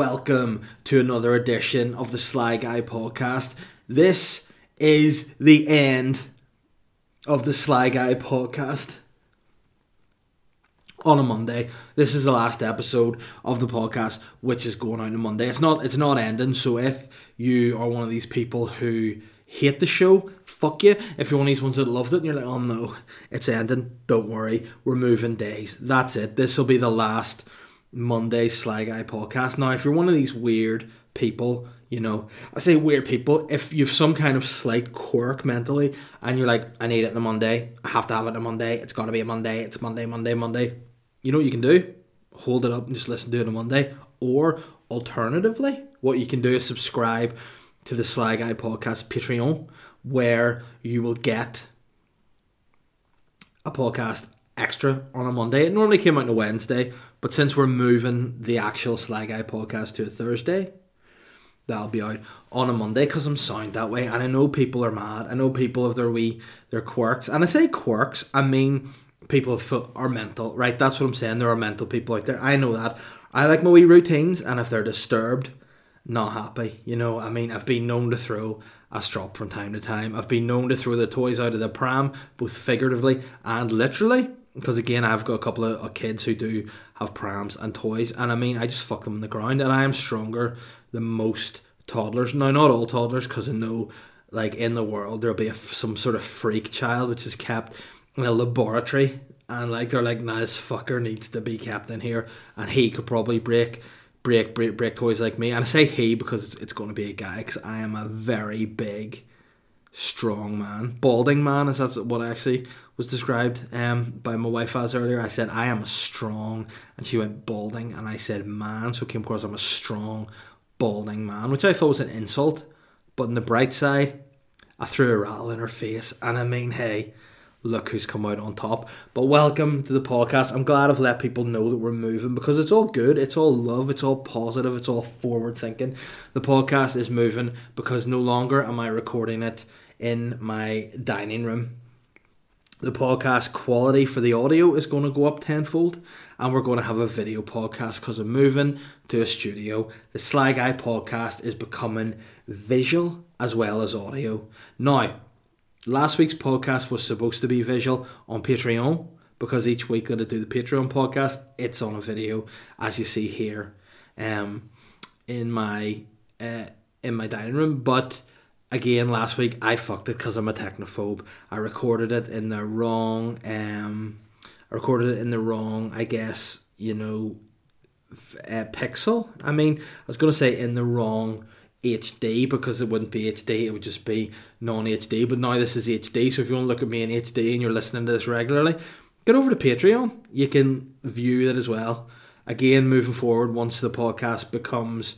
welcome to another edition of the Sly Guy podcast. This is the end of the Sly Guy podcast on a Monday. This is the last episode of the podcast, which is going out on Monday. It's not. It's not ending. So if you are one of these people who hate the show, fuck you. If you're one of these ones that loved it and you're like, oh no, it's ending. Don't worry, we're moving days. That's it. This will be the last Monday Sly Guy podcast. Now, if you're one of these weird people, you know, I say weird people, if you've some kind of slight quirk mentally and you're like, I need it on a Monday, I have to have it on a Monday, it's got to be a Monday, it's Monday, Monday, Monday, you know what you can do? Hold it up and just listen to it on a Monday. Or alternatively, what you can do is subscribe to the Sly Guy podcast Patreon, where you will get a podcast extra on a Monday. It normally came out on a Wednesday, but since we're moving the actual Sly Guy podcast to a Thursday, that'll be out on a Monday because I'm sound that way. And I know people are mad. I know people have their wee their quirks, and I say quirks, I mean people are mental, right? That's what I'm saying. There are mental people out there. I know that. I like my wee routines, and if they're disturbed, not happy. You know, I mean, I've been known to throw a strop from time to time. I've been known to throw the toys out of the pram, both figuratively and literally. Because again, I've got a couple of kids who do have prams and toys, and I mean, I just fuck them in the ground, and I am stronger than most toddlers. Now, not all toddlers, because I know, like in the world, there'll be some sort of freak child which is kept in a laboratory, and like they're like, nah, this fucker needs to be kept in here, and he could probably break break break break toys like me. And I say he because it's, it's going to be a guy because I am a very big, strong man, balding man. Is that what I actually was described um, by my wife as earlier? I said I am a strong, and she went balding, and I said man. So it came across I'm a strong, balding man, which I thought was an insult. But on the bright side, I threw a rattle in her face, and I mean, hey look who's come out on top. But welcome to the podcast. I'm glad I've let people know that we're moving because it's all good, it's all love, it's all positive, it's all forward thinking. The podcast is moving because no longer am I recording it in my dining room. The podcast quality for the audio is going to go up tenfold, and we're going to have a video podcast because I'm moving to a studio. The Sly Guy podcast is becoming visual as well as audio. Now, Last week's podcast was supposed to be visual on Patreon because each week that I do the Patreon podcast, it's on a video, as you see here, um, in my uh, in my dining room. But again, last week I fucked it because I'm a technophobe. I recorded it in the wrong. Um, I recorded it in the wrong. I guess you know, uh, pixel. I mean, I was gonna say in the wrong HD because it wouldn't be HD, it would just be non HD. But now this is HD, so if you want to look at me in HD and you're listening to this regularly, get over to Patreon. You can view that as well. Again, moving forward, once the podcast becomes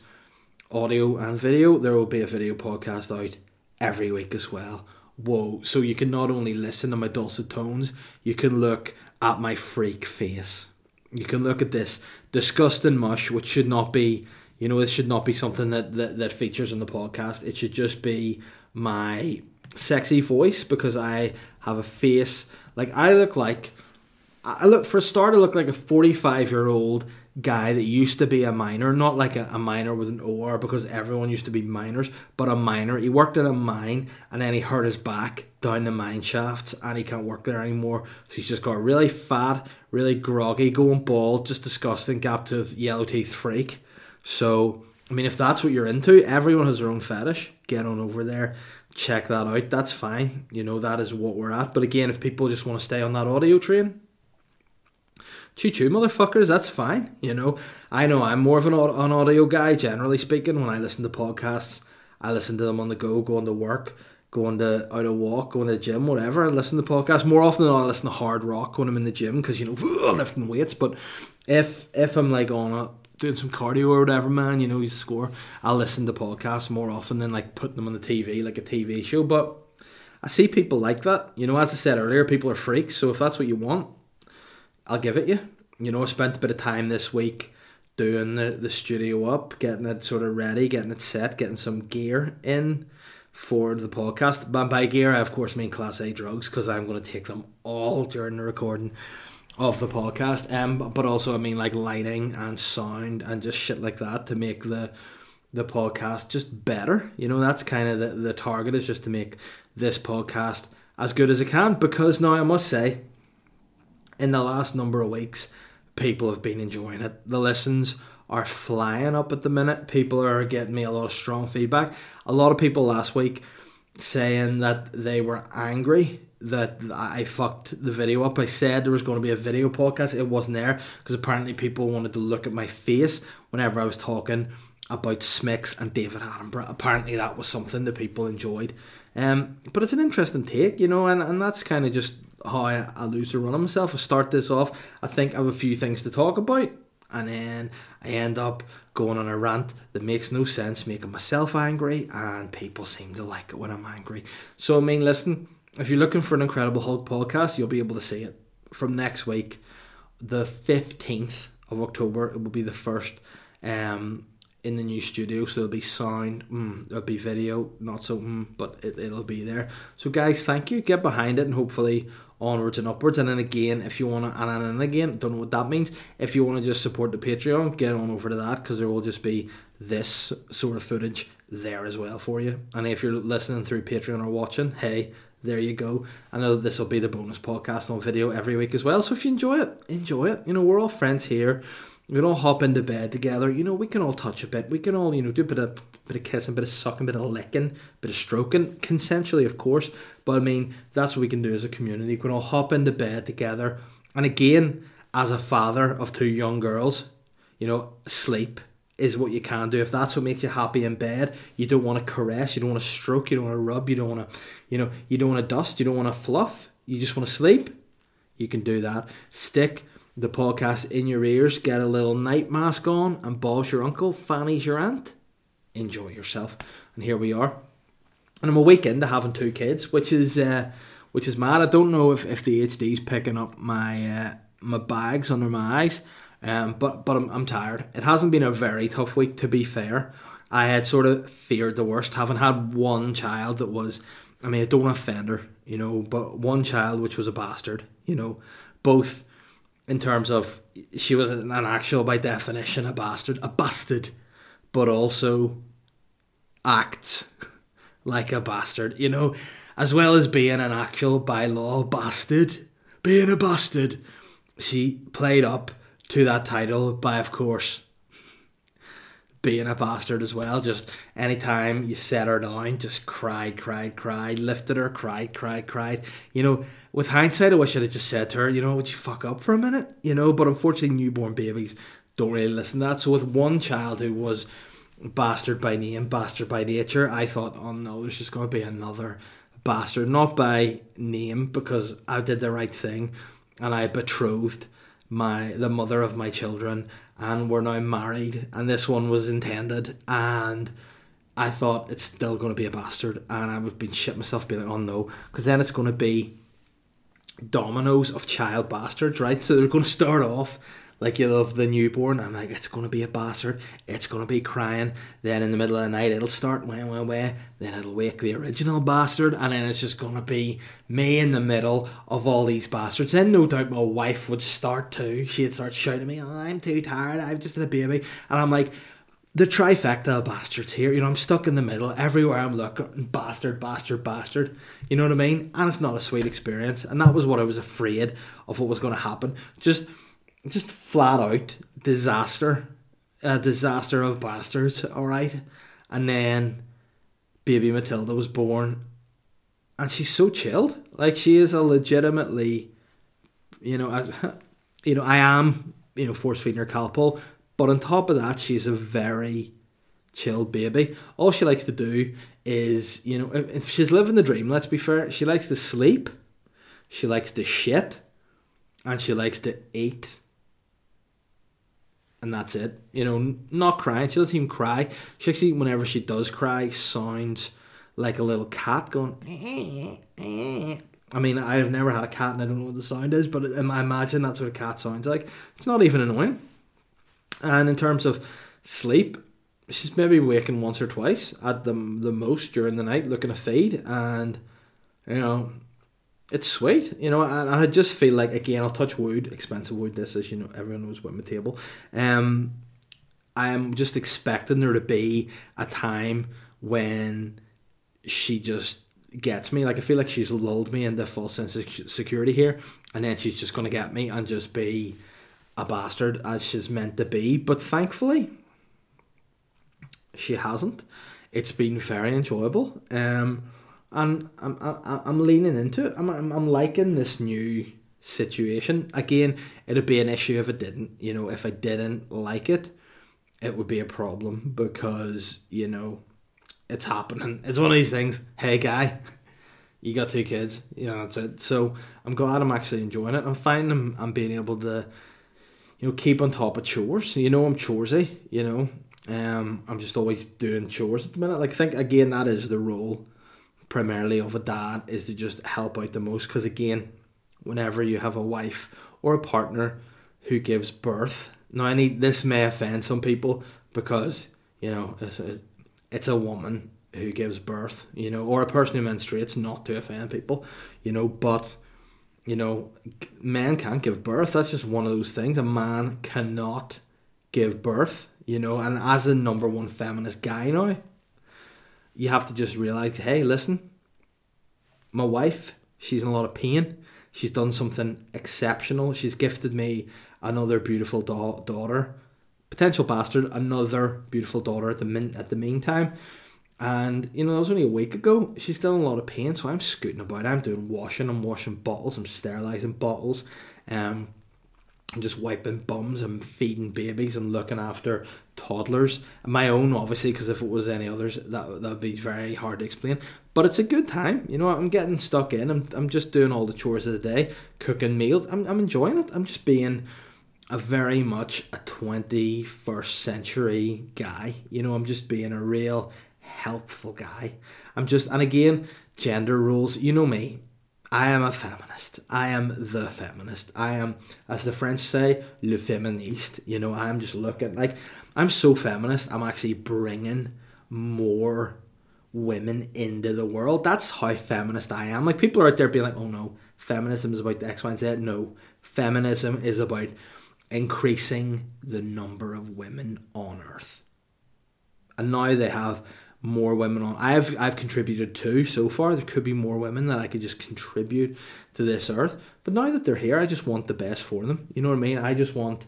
audio and video, there will be a video podcast out every week as well. Whoa, so you can not only listen to my dulcet tones, you can look at my freak face. You can look at this disgusting mush, which should not be you know, this should not be something that, that, that features in the podcast. It should just be my sexy voice because I have a face. Like I look like I look for a start I look like a 45 year old guy that used to be a miner not like a, a miner with an OR because everyone used to be miners but a miner he worked in a mine and then he hurt his back down the mine shafts and he can't work there anymore. So he's just got really fat really groggy going bald just disgusting gap tooth yellow teeth freak so, I mean, if that's what you're into, everyone has their own fetish. Get on over there, check that out. That's fine. You know, that is what we're at. But again, if people just want to stay on that audio train, choo choo, motherfuckers, that's fine. You know, I know I'm more of an, an audio guy, generally speaking. When I listen to podcasts, I listen to them on the go, going to work, going to out a walk, going to the gym, whatever. I listen to podcasts more often than I listen to hard rock when I'm in the gym because you know lifting weights. But if if I'm like on a doing some cardio or whatever, man, you know, he's a score. I'll listen to podcasts more often than like putting them on the TV, like a TV show. But I see people like that. You know, as I said earlier, people are freaks. So if that's what you want, I'll give it you. You know, I spent a bit of time this week doing the, the studio up, getting it sort of ready, getting it set, getting some gear in for the podcast. But by gear, I of course mean Class A drugs because I'm going to take them all during the recording of the podcast. Um, but also I mean like lighting and sound and just shit like that to make the the podcast just better. You know, that's kind of the the target is just to make this podcast as good as it can. Because now I must say, in the last number of weeks, people have been enjoying it. The listens are flying up at the minute. People are getting me a lot of strong feedback. A lot of people last week saying that they were angry that I fucked the video up. I said there was going to be a video podcast. It wasn't there because apparently people wanted to look at my face whenever I was talking about Smicks and David Attenborough. Apparently that was something that people enjoyed. Um, but it's an interesting take, you know, and, and that's kind of just how I, I lose the run of myself. I start this off, I think I have a few things to talk about, and then I end up going on a rant that makes no sense, making myself angry, and people seem to like it when I'm angry. So, I mean, listen, if you're looking for an Incredible Hulk podcast, you'll be able to see it from next week, the 15th of October. It will be the first um, in the new studio, so there'll be sound, mm, there'll be video, not so, mm, but it, it'll be there. So, guys, thank you. Get behind it, and hopefully onwards and upwards. And then again, if you want to, and then again, don't know what that means. If you want to just support the Patreon, get on over to that because there will just be this sort of footage there as well for you. And if you're listening through Patreon or watching, hey, there you go. I know this will be the bonus podcast on video every week as well. So if you enjoy it, enjoy it. You know, we're all friends here we can all hop into bed together. You know, we can all touch a bit. We can all, you know, do a bit of bit of kissing, bit of sucking, bit of licking, bit of stroking, consensually, of course. But I mean, that's what we can do as a community. We can all hop into bed together. And again, as a father of two young girls, you know, sleep is what you can do. If that's what makes you happy in bed, you don't want to caress, you don't want to stroke, you don't want to rub, you don't want to, you know, you don't want to dust, you don't want to fluff. You just want to sleep. You can do that. Stick the podcast in your ears, get a little night mask on, and Bob's your uncle, Fanny's your aunt. Enjoy yourself. And here we are. And I'm a week into having two kids, which is uh, which is mad. I don't know if, if the HD's picking up my uh, my bags under my eyes, um, but but I'm, I'm tired. It hasn't been a very tough week, to be fair. I had sort of feared the worst, having had one child that was, I mean, I don't offend her, you know, but one child which was a bastard, you know, both in terms of she was an actual by definition a bastard, a bastard, but also acts like a bastard, you know, as well as being an actual by law bastard, being a bastard. She played up to that title by, of course, being a bastard as well. Just anytime you set her down, just cried, cried, cried, lifted her, cried, cried, cried. You know, with hindsight, I wish I'd have just said to her, you know, would you fuck up for a minute? You know, but unfortunately, newborn babies don't really listen to that. So with one child who was bastard by name, bastard by nature, I thought, oh no, there's just going to be another bastard. Not by name, because I did the right thing and I betrothed my the mother of my children and we're now married and this one was intended and I thought it's still going to be a bastard and I would be shit myself being like oh no because then it's going to be dominoes of child bastards right? So they're going to start off like you love the newborn. I'm like, it's gonna be a bastard. It's gonna be crying. Then in the middle of the night, it'll start wah wah wah. Then it'll wake the original bastard, and then it's just gonna be me in the middle of all these bastards. Then no doubt my wife would start too. She'd start shouting at me, oh, "I'm too tired. I've just had a baby," and I'm like. The trifecta of bastards here, you know, I'm stuck in the middle. Everywhere I'm looking, bastard, bastard, bastard. You know what I mean? And it's not a sweet experience. And that was what I was afraid of what was going to happen. Just just flat out disaster, a disaster of bastards. All right, and then baby Matilda was born, and she's so chilled. Like she is a legitimately, you know, as you know, I am, you know, force feeding her Calpol, but on top of that, she's a very chilled baby. All she likes to do is, you know, if she's living the dream. Let's be fair. She likes to sleep, she likes to shit, and she likes to eat and that's it. You know, not crying. She doesn't even cry. She actually, whenever she does cry, sounds like a little cat going. I mean, I've never had a cat and I don't know what the sound is, but I imagine that's what a cat sounds like. It's not even annoying. And in terms of sleep, she's maybe waking once or twice at the the most during the night, looking to feed, and you know, it's sweet, you know, and, I just feel like again I'll touch wood, expensive wood. This is you know everyone knows what my table. Um, I'm just expecting there to be a time when she just gets me. Like I feel like she's lulled me into false sense of security here, and then she's just gonna get me and just be a bastard as she's meant to be. But thankfully, she hasn't. It's been very enjoyable, um, and I'm I'm, I'm leaning into it. I'm, I'm I'm liking this new situation. Again, it'd be an issue if it didn't. You know, if I didn't like it, it would be a problem because you know it's happening. It's one of these things. Hey, guy, you got two kids. You know, that's it. So I'm glad I'm actually enjoying it. I'm finding I'm, I'm being able to, you know, keep on top of chores. You know, I'm choresy. You know, um, I'm just always doing chores at the minute. Like, I think again that is the role primarily of a dad is to just help out the most. Because again, whenever you have a wife or a partner who gives birth, now I need this may offend some people because you know it's, it's a woman who gives birth, you know, or a person who menstruates, not to offend people, you know, but you know, men can't give birth. That's just one of those things. A man cannot give birth, you know, and as a number one feminist guy now, you have to just realize, hey, listen, my wife, she's in a lot of pain. She's done something exceptional. She's gifted me another beautiful da- daughter potential bastard, another beautiful daughter at the min- at the meantime. And you know, that was only a week ago. She's still in a lot of pain, so I'm scooting about. I'm doing washing. I'm washing bottles. I'm sterilizing bottles. Um, I'm just wiping bums. I'm feeding babies and looking after toddlers. My own, obviously, because if it was any others, that that would be very hard to explain. But it's a good time. You know, I'm getting stuck in. I'm I'm just doing all the chores of the day, cooking meals. I'm I'm enjoying it. I'm just being a very much a 21st century guy. You know, I'm just being a real helpful guy. I'm just, and again, gender roles, you know me. I am a feminist. I am the feminist. I am, as the French say, le féministe. You know, I'm just looking like I'm so feminist. I'm actually bringing more women into the world. That's how feminist I am. Like people are out there being like, "Oh no, feminism is about the X, Y, and Z." No, feminism is about increasing the number of women on Earth. And now they have more women on. I've I've contributed two so far. There could be more women that I could just contribute to this earth. But now that they're here, I just want the best for them. You know what I mean? I just want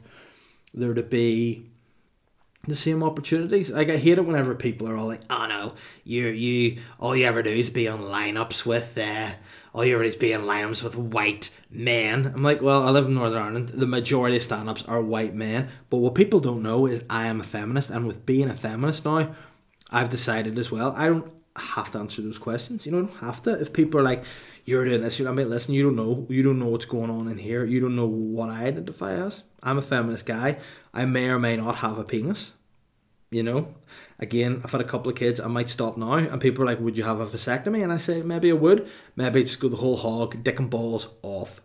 there to be the same opportunities. Like I hate it whenever people are all like, "Oh no, you you all you ever do is be on lineups with uh, all you ever do is be in lineups with white men." I'm like, well, I live in Northern Ireland. The majority of stand-ups are white men, but what people don't know is I am a feminist, and with being a feminist now, I've decided as well. I don't have to answer those questions. You don't have to. If people are like, "You're doing this," you're like, "Listen, you don't know. You don't know what's going on in here. You don't know what I identify as." I'm a feminist guy. I may or may not have a penis. You know, again, I've had a couple of kids. I might stop now, and people are like, "Would you have a vasectomy?" And I say, maybe I would. Maybe just go the whole hog, dick and balls off,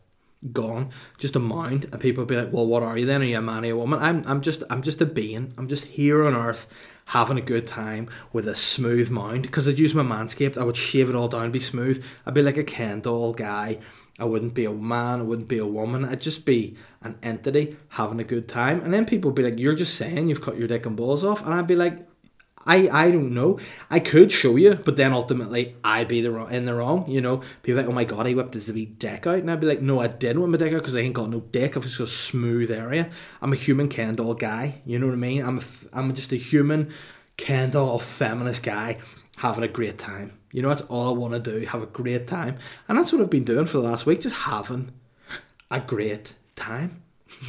gone, just a mind. And people be like, "Well, what are you then? Are you a man or a woman?" I'm, I'm just, I'm just a being. I'm just here on earth, having a good time with a smooth mind. Because I'd use my manscaped, I would shave it all down, be smooth. I'd be like a Ken doll guy I wouldn't be a man, I wouldn't be a woman. I'd just be an entity having a good time. And then people would be like, You're just saying you've cut your dick and balls off. And I'd be like, I, I don't know. I could show you, but then ultimately I'd be the wrong, in the wrong. You know, people like, oh my god, he whipped his wee dick out, and I'd be like, no, I didn't whip my dick out because I ain't got no dick. I've just got a smooth area. I'm a human Ken doll guy. You know what I mean? I'm a, I'm just a human Ken doll feminist guy having a great time. You know, that's all I want to do, have a great time. And that's what I've been doing for the last week, just having a great time.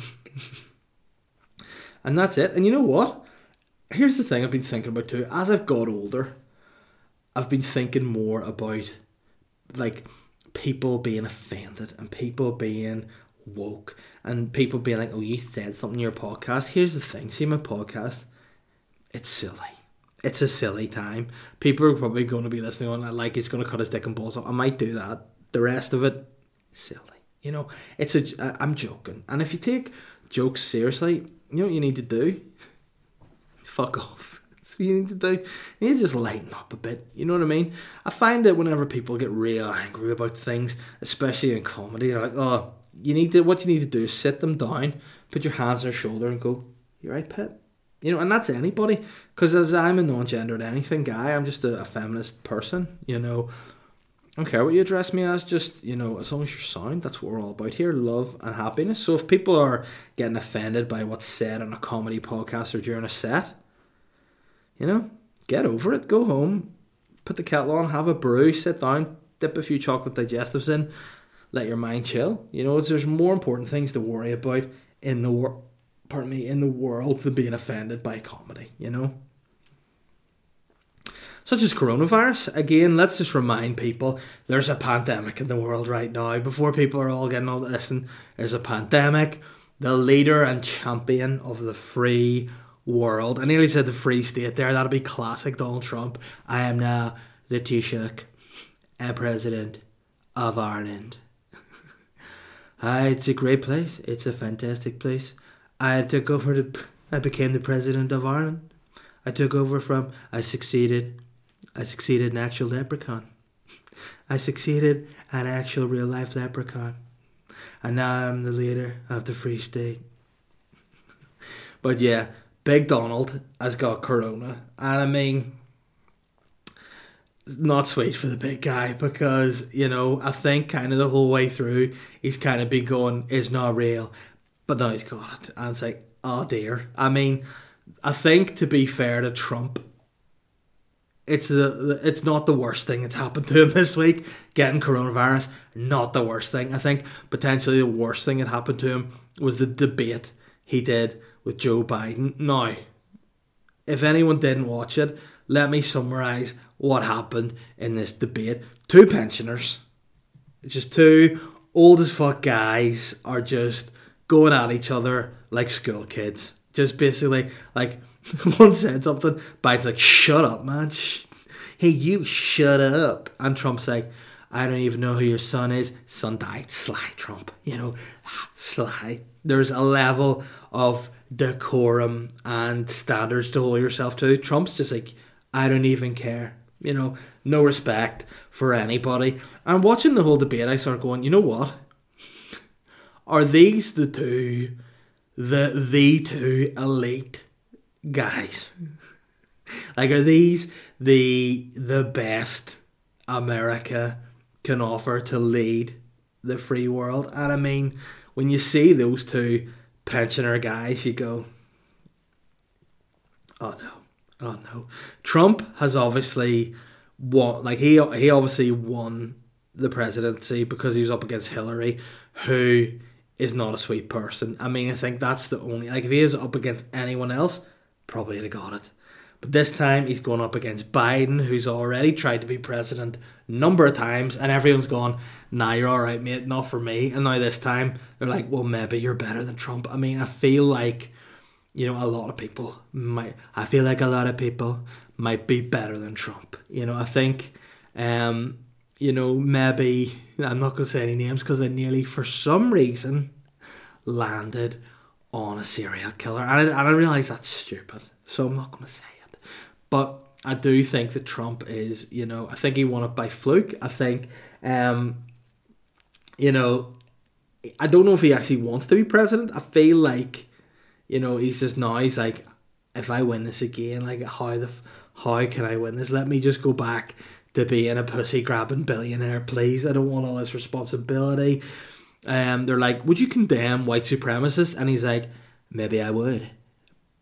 and that's it. And you know what? Here's the thing I've been thinking about too. As I've got older, I've been thinking more about like people being offended and people being woke and people being like, oh, you said something in your podcast. Here's the thing see, my podcast, it's silly it's a silly time. People are probably going to be listening on that like he's going to cut his dick and balls off. I might do that. The rest of it, silly. You know, it's a. I'm joking. And if you take jokes seriously, you know what you need to do? Fuck off. That's what you need to do. You need to just lighten up a bit. You know what I mean? I find that whenever people get real angry about things, especially in comedy, they're like, oh, you need to, what you need to do is sit them down, put your hands on their shoulder and go, "You're right, Pet? You know, and that's anybody. Because as I'm a non-gendered anything guy, I'm just a, a feminist person, you know. I don't care what you address me as, just, you know, as long as you're sound, that's what we're all about here love and happiness. So if people are getting offended by what's said on a comedy podcast or during a set, you know, get over it, go home, put the kettle on, have a brew, sit down, dip a few chocolate digestives in, let your mind chill. You know, there's more important things to worry about in the world. Pardon me, in the world than being offended by comedy. You know, such as coronavirus. Again, let's just remind people there's a pandemic in the world right now. Before people are all getting all and there's a pandemic. The leader and champion of the free world. I nearly said the free state there. That'll be classic Donald Trump. I am now the Taoiseach, and president of Ireland. Ah, it's a great place. It's a fantastic place. I took over the. I became the president of Ireland. I took over from. I succeeded. I succeeded an actual leprechaun. I succeeded an actual real life leprechaun. And now I'm the leader of the Free State. but yeah, Big Donald has got corona. And I mean, not sweet for the big guy because, you know, I think kind of the whole way through he's kind of been going, it's not real. But now he's got it. And it's like, oh dear. I mean, I think to be fair to Trump, it's the it's not the worst thing that's happened to him this week. Getting coronavirus, not the worst thing. I think potentially the worst thing that happened to him was the debate he did with Joe Biden. Now, if anyone didn't watch it, let me summarize what happened in this debate. Two pensioners, just two old as fuck guys, are just going at each other like school kids. Just basically like one said something, Biden's like, "Shut up, man! Hey, you shut up!" And Trump's like, "I don't even know who your son is. Son died. Sly Trump. You know, ah, sly." There's a level of decorum and standards to hold yourself to. Trump's just like, "I don't even care." You know, no respect for anybody. And watching the whole debate, I start going, you know what? Are these the two, the the two elite guys? like, are these the the best America can offer to lead the free world? And I mean, when you see those two pensioner guys, you go, oh no. Oh no, Trump has obviously won. Like he he obviously won the presidency because he was up against Hillary, who is not a sweet person. I mean, I think that's the only like if he was up against anyone else, probably would have got it. But this time he's going up against Biden, who's already tried to be president number of times, and everyone's gone, "Nah, you're all right, mate. Not for me." And now this time they're like, "Well, maybe you're better than Trump." I mean, I feel like you know, a lot of people might. I feel like a lot of people might be better than Trump. You know, I think, um, you know, maybe I'm not going to say any names because I nearly, for some reason, landed on a serial killer, and I, and I realize that's stupid, so I'm not going to say it. But I do think that Trump is, you know, I think he won it by fluke. I think, um, you know, I don't know if he actually wants to be president. I feel like you know, he's just now he's like, if I win this again, like how the how can I win this? Let me just go back to being a pussy grabbing billionaire, please. I don't want all this responsibility. Um, they're like, would you condemn white supremacists? And he's like, maybe I would.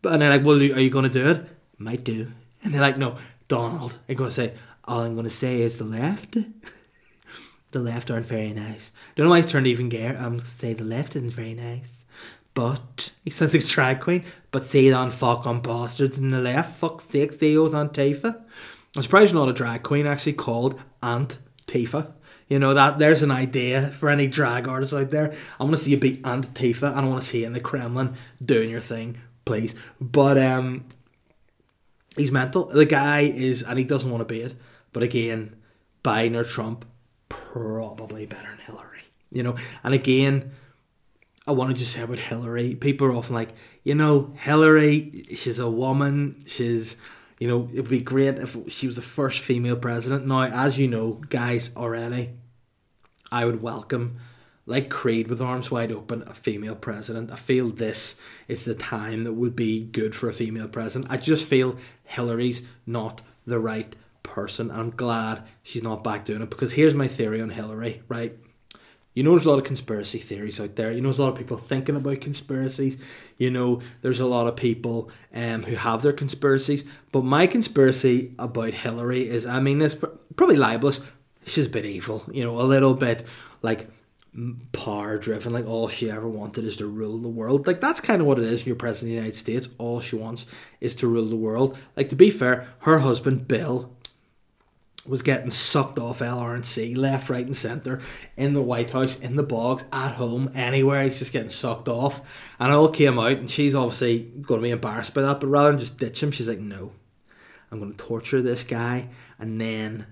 And they're like, well, are you going to do it? Might do. And they're like, no, Donald. I'm going to say, all I'm going to say is the left. the left aren't very nice. Don't know why I turned even gayer. I'm going to say the left isn't very nice. But he sounds like a drag queen. But say on fuck on bastards in the left. Fuck stakes, they on Tifa. I'm surprised you're not a drag queen actually called Aunt Tifa. You know that there's an idea for any drag artists out there. I want to see you beat Aunt Tifa. I don't want to see you in the Kremlin doing your thing, please. But um, he's mental. The guy is, and he doesn't want to be it. But again, Biden or Trump, probably better than Hillary. You know, and again, I want to just say about Hillary. People are often like, you know, Hillary, she's a woman, she's, You know, it would be great if she was the first female president. Now, as you know, guys, already, I would welcome, like Creed with arms wide open, a female president. I feel this is the time that would be good for a female president. I just feel Hillary's not the right person. I'm glad she's not back doing it because here's my theory on Hillary, right? You know, there's a lot of conspiracy theories out there. You know, there's a lot of people thinking about conspiracies. You know, there's a lot of people um, who have their conspiracies. But my conspiracy about Hillary is, I mean, it's probably libelous. She's a bit evil. You know, a little bit like power driven. Like all she ever wanted is to rule the world. Like that's kind of what it is. You're president of the United States. All she wants is to rule the world. Like to be fair, her husband Bill was getting sucked off LRNC left, right, and centre in the White House, in the bogs, at home, anywhere. He's just getting sucked off. And it all came out, and she's obviously going to be embarrassed by that. But rather than just ditch him, she's like, no, I'm going to torture this guy, and then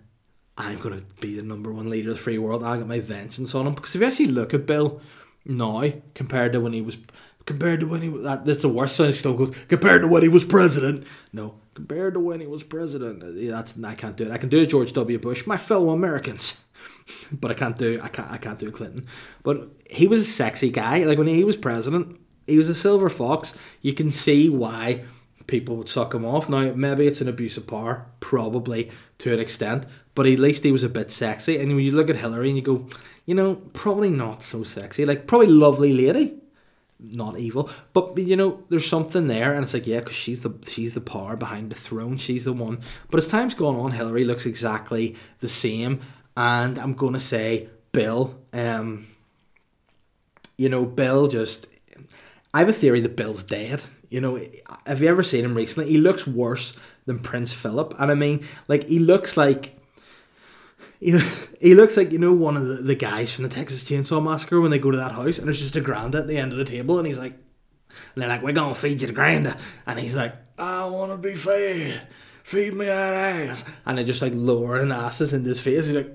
I'm going to be the number one leader of the free world. I'll get my vengeance on him. Because if you actually look at Bill now, compared to when he was. Compared to when he was. That, that's the worst sign. He still goes, compared to when he was president. No, compared to when he was president. Uh, that's I can't do it. I can do George W. Bush, my fellow Americans, but I can't do I can't I can't do Clinton. But he was a sexy guy. Like when he was president, he was a silver fox. You can see why people would suck him off. Now maybe it's an abuse of power, probably to an extent, but at least he was a bit sexy. And when you look at Hillary and you go, you know, probably not so sexy. Like probably lovely lady not evil. But you know, there's something there, and it's like, yeah, because she's the she's the power behind the throne. She's the one. But as time's gone on, Hillary looks exactly the same, and I'm gonna say Bill. Um, you know, Bill just. I have a theory that Bill's dead. You know, have you ever seen him recently? He looks worse than Prince Philip, and I mean, like he looks like he, he looks like you know one of the, the guys from the Texas Chainsaw Massacre when they go to that house and there's just a granda at the end of the table and he's like, and they're like, we're gonna feed you the granda, and he's like, I wanna be fed, feed me that ass, and they're just like lowering asses into his face. He's like,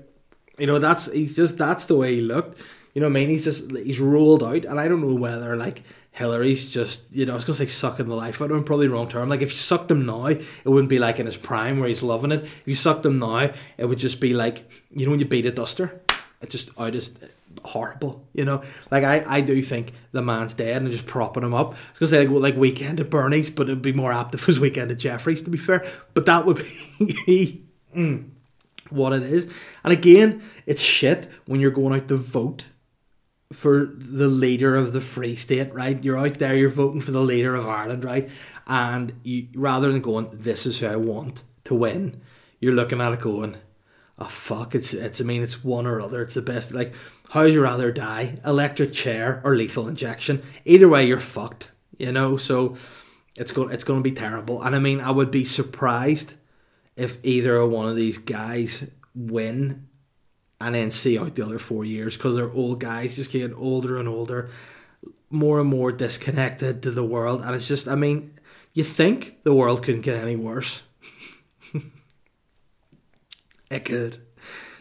you know, that's he's just that's the way he looked. You know what I mean? He's just he's rolled out, and I don't know whether like Hillary's just, you know, I was going to say sucking the life out of him, probably wrong term. Like, if you sucked him now, it wouldn't be like in his prime where he's loving it. If you sucked him now, it would just be like, you know, when you beat a duster, it just out is horrible, you know. Like, I, I do think the man's dead and just propping him up. I was going to say, like, like Weekend at Bernie's, but it'd be more apt if it was Weekend at Jeffrey's, to be fair. But that would be mm, what it is. And again, it's shit when you're going out to vote for the leader of the Free State, right? You're out there, you're voting for the leader of Ireland, right? And you, rather than going, this is who I want to win, you're looking at it going, oh fuck, it's it's. I mean, it's one or other. It's the best. Like, how would you rather die, electric chair or lethal injection? Either way, you're fucked. You know, so it's going it's going to be terrible. And I mean, I would be surprised if either one of these guys win and then see out the other four years because they're old guys, just getting older and older, more and more disconnected to the world. And it's just, I mean, you think the world couldn't get any worse. it could.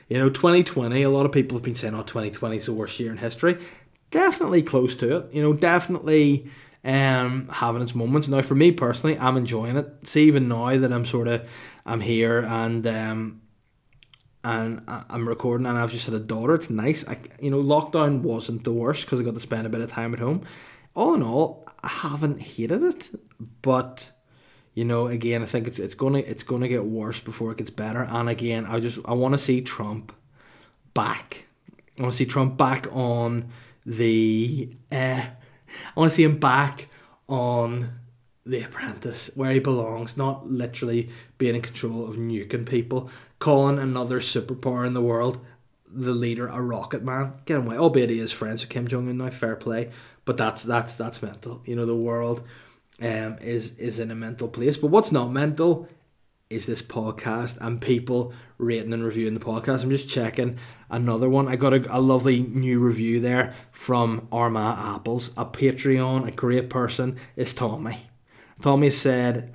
You know, 2020, a lot of people have been saying, oh, 2020 is the worst year in history. Definitely close to it. You know, definitely um, having its moments. Now, for me personally, I'm enjoying it. See, even now that I'm sort of, I'm here and um, and I'm recording and I've just had a daughter. It's nice. I, you know, lockdown wasn't the worst because I got to spend a bit of time at home. All in all, I haven't hated it, but you know, again, I think it's it's gonna it's gonna get worse before it gets better. And again, I just I want to see Trump back. I want to see Trump back on the. Uh, I want to see him back on the Apprentice, where he belongs, not literally being in control of nuking people, calling another superpower in the world the leader a rocket man. Get him away. Albeit he is friends with Kim Jong Un now, fair play. But that's that's that's mental. You know, the world um, is is in a mental place. But what's not mental is this podcast and people rating and reviewing the podcast. I'm just checking another one. I got a, a lovely new review there from Armagh Apples, a Patreon, a great person is Tommy. Tommy said,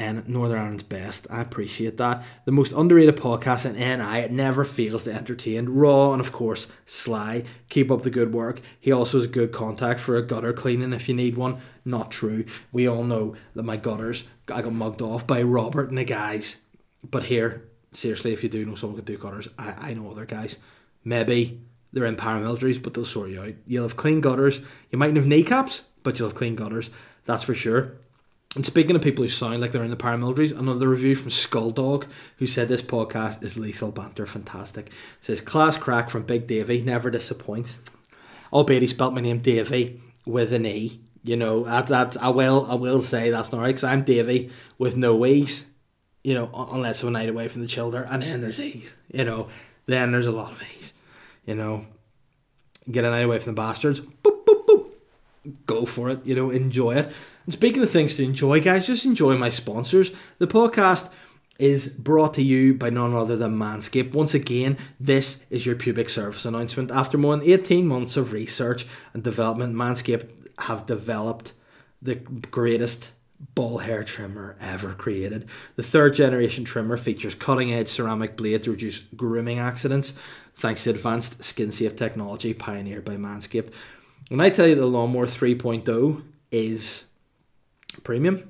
and Northern Ireland's best. I appreciate that. The most underrated podcast in NI. It never fails to entertain. Raw and of course Sly. Keep up the good work. He also has a good contact for a gutter cleaning if you need one. Not true. We all know that my gutters I got mugged off by Robert and the guys. But here, seriously, if you do know someone can do gutters, I, I know other guys. Maybe they're in paramilitaries, but they'll sort you out. You'll have clean gutters. You mightn't have kneecaps, but you'll have clean gutters. That's for sure. And speaking of people who sound like they're in the paramilitaries, another review from Skulldog, who said this podcast is lethal banter, fantastic. Says class crack from Big Davy, never disappoints. Albeit he spelt my name Davy with an E. You know, that, I will I will say that's not right because I'm Davy with no E's. You know, unless I'm a night away from the children, and then there's E's. You know, then there's a lot of E's. You know, get a night away from the bastards. Boop. Go for it. You know, enjoy it. And speaking of things to enjoy, guys, just enjoy my sponsors. The podcast is brought to you by none other than Manscaped. Once again, this is your pubic surface announcement. After more than 18 months of research and development, Manscaped have developed the greatest ball hair trimmer ever created. The third generation trimmer features cutting edge ceramic blade to reduce grooming accidents thanks to advanced skin safe technology pioneered by Manscaped. When I tell you the Lawnmower 3.0 is premium.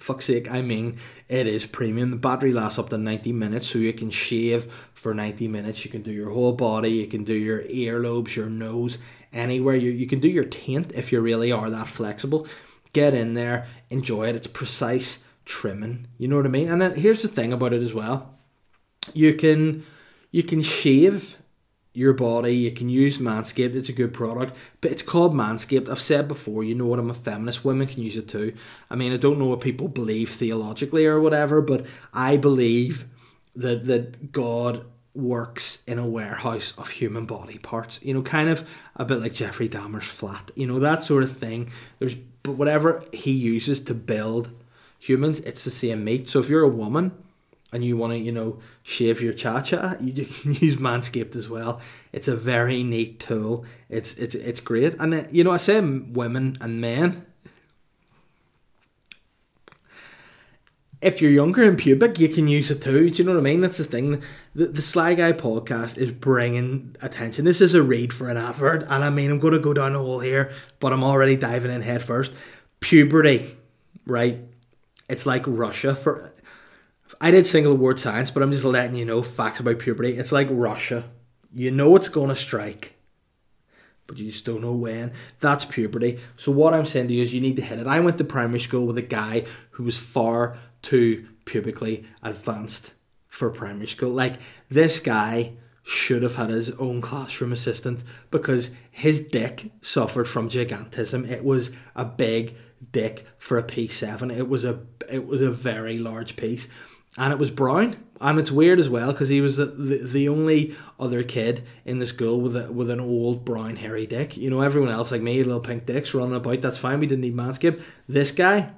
Fuck's sake, I mean, it is premium. The battery lasts up to 90 minutes, so you can shave for 90 minutes. You can do your whole body, you can do your earlobes, your nose, anywhere. You, you can do your taint if you really are that flexible. Get in there, enjoy it. It's precise trimming. You know what I mean? And then here's the thing about it as well. You can you can shave your body. You can use Manscaped. It's a good product, but it's called Manscaped. I've said before, you know what? I'm a feminist. Women can use it too. I mean, I don't know what people believe theologically or whatever, but I believe that that God works in a warehouse of human body parts. You know, kind of a bit like Jeffrey Dahmer's flat. You know that sort of thing. There's but whatever he uses to build humans, it's the same meat. So if you're a woman and you want to, you know, shave your cha cha, you can use Manscaped as well. It's a very neat tool. It's it's it's great, and uh, you know, I say women and men. If you're younger and pubic, you can use it too. Do you know what I mean? That's the thing. The, the Sly Guy podcast is bringing attention. This is a read for an advert, and I mean, I'm going to go down a hole here, but I'm already diving in head first. Puberty, right? It's like Russia for I did single word science, but I'm just letting you know facts about puberty. It's like Russia. You know it's going to strike, but you just don't know when. That's puberty. So what I'm saying to you is you need to hit it. I went to primary school with a guy who was far too pubically advanced for primary school. Like this guy should have had his own classroom assistant because his dick suffered from gigantism. It was a big dick for a P7. It was a it was a very large piece and it was brown. And it's weird as well because he was the, the, only other kid in the school with a, with an old brown hairy dick. You know, everyone else like me, little pink dicks running about. That's fine. We didn't need manscape. This guy,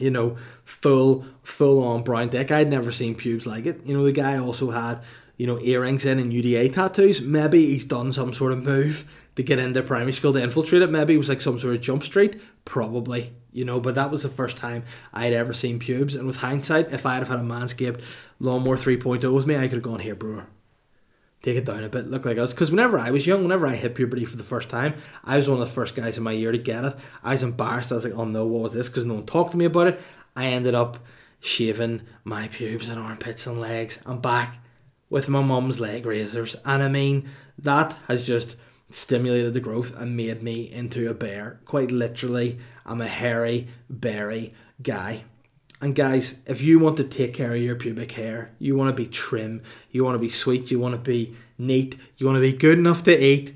you know, full full on brown dick. I'd never seen pubes like it. You know, the guy also had you know earrings in and UDA tattoos. Maybe he's done some sort of move to get into primary school to infiltrate it. Maybe it was like some sort of jump street. Probably, you know, but that was the first time I had ever seen pubes. And with hindsight, if I had had a manscaped lawnmower 3.0 with me, I could have gone here, bro. Take it down a bit, look like us. Because whenever I was young, whenever I hit puberty for the first time, I was one of the first guys in my year to get it. I was embarrassed. I was like, oh no, what was this? Because no one talked to me about it. I ended up shaving my pubes and armpits and legs. I'm back with my mum's leg razors. And I mean, that has just stimulated the growth and made me into a bear. Quite literally, I'm a hairy, berry guy. And guys, if you want to take care of your pubic hair, you want to be trim, you want to be sweet, you want to be neat, you want to be good enough to eat,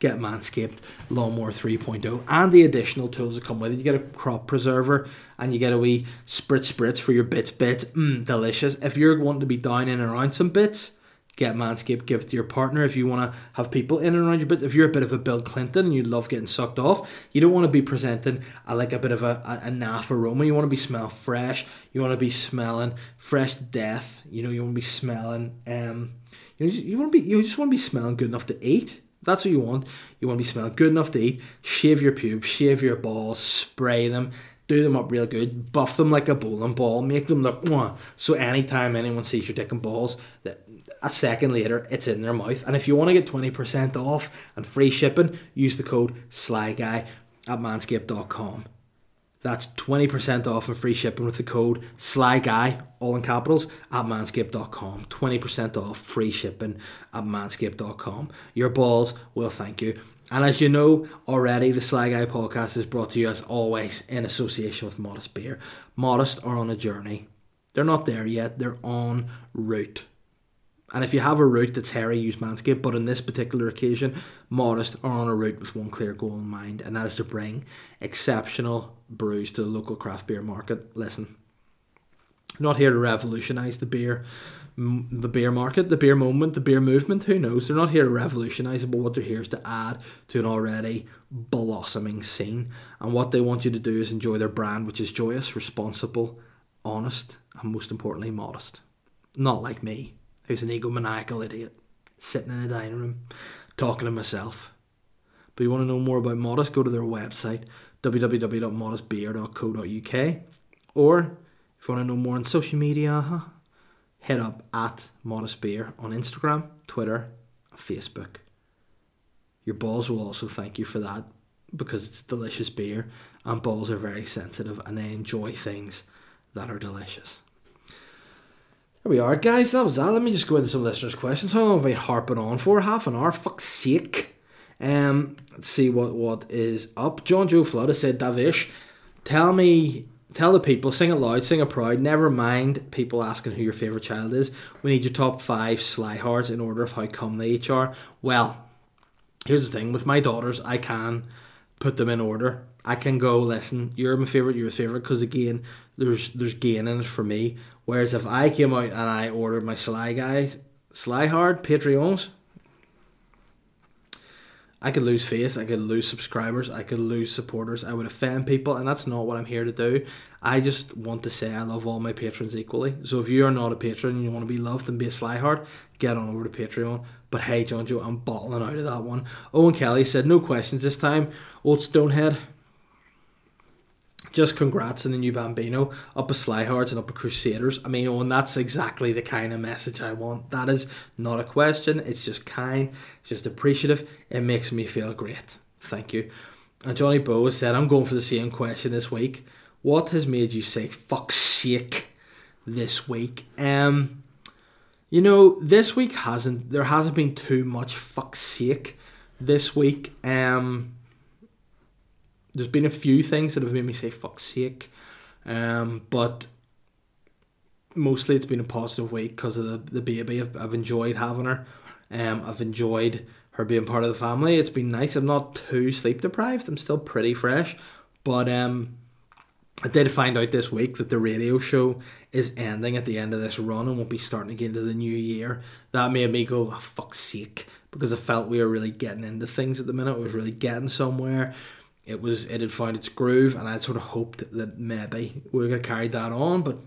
get Manscaped Lawnmower 3.0 and the additional tools that come with it. You get a crop preserver and you get a wee spritz spritz for your bits bits. Mmm, delicious. If you're wanting to be down in and around some bits, get Manscaped, give it to your partner. If you want to have people in and around your bit, if you're a bit of a Bill Clinton and you love getting sucked off, you don't want to be presenting a, like a bit of a, a, a naff aroma. You want to be smelling fresh. You want to be smelling fresh to death. You know, you want to be smelling. Um, you know, you want to be. You just want to be smelling good enough to eat. That's what you want. You want to be smelling good enough to eat. Shave your pubes, shave your balls, spray them, do them up real good, buff them like a bowling ball, make them look mwah. so anytime anyone sees your dick and balls, that a second later it's in their mouth. And if you want to get 20% off and free shipping, use the code SLYGUY at manscaped.com. That's 20% off and free shipping with the code SLYGUY, all in capitals, at manscaped.com. 20% off free shipping at manscaped.com. Your balls will thank you. And as you know already, the Sly Guy podcast is brought to you as always in association with Modest Beer. Modest are on a journey. They're not there yet, they're on route. And if you have a route that's hairy, use Manscaped. But on this particular occasion, Modest are on a route with one clear goal in mind, and that is to bring exceptional brews to the local craft beer market. Listen, not here to revolutionise the beer the beer market, the beer moment, the beer movement. Who knows? They're not here to revolutionise it, but what they're here is to add to an already blossoming scene. And what they want you to do is enjoy their brand, which is joyous, responsible, honest, and most importantly, modest. Not like me, who's an egomaniacal idiot, sitting in a dining room, talking to myself. But you want to know more about Modest, go to their website, www.modestbeer.co.uk. Or if you want to know more on social media, huh? hit up at Modest Beer on Instagram, Twitter, Facebook. Your balls will also thank you for that because it's delicious beer and balls are very sensitive and they enjoy things that are delicious. There we are, guys. That was that. Let me just go into some listeners' questions. How long have I been harping on for? Half an hour? Fuck's sake. Um, let's see what, what is up. John Joe Flood has said, Davish, tell me Tell the people, sing it loud, sing it proud. Never mind people asking who your favourite child is. We need your top five slyhards in order of how come they each are. Well, here's the thing with my daughters, I can put them in order. I can go, listen, you're my favourite, you're a favourite, because again, there's there's gain in it for me. Whereas if I came out and I ordered my Sly guy, Sly Hard, Patreons, I could lose face, I could lose subscribers, I could lose supporters, I would offend people, and that's not what I'm here to do. I just want to say I love all my patrons equally. So if you are not a patron and you want to be loved and be a sly hard, get on over to Patreon. But hey, John Joe, I'm bottling out of that one. Owen Kelly said, no questions this time. Old Stonehead, just congrats on the new Bambino, up a Slyhards and up a Crusaders. I mean, oh, and that's exactly the kind of message I want. That is not a question, it's just kind, it's just appreciative. It makes me feel great. Thank you. And Johnny Bow said, I'm going for the same question this week. What has made you say fuck's sake this week? Um, you know, this week hasn't, there hasn't been too much fuck's sake this week. Um, there's been a few things that have made me say fuck's sake, um, but mostly it's been a positive week because of the, the baby. I've, I've enjoyed having her. Um, I've enjoyed her being part of the family. It's been nice. I'm not too sleep deprived. I'm still pretty fresh, but um, I did find out this week that the radio show is ending at the end of this run and won't be starting again into the new year. That made me go, oh, fuck's sake, because I felt we were really getting into things at the minute. It was really getting somewhere it was it had found its groove, and I sort of hoped that maybe we gonna carry that on, but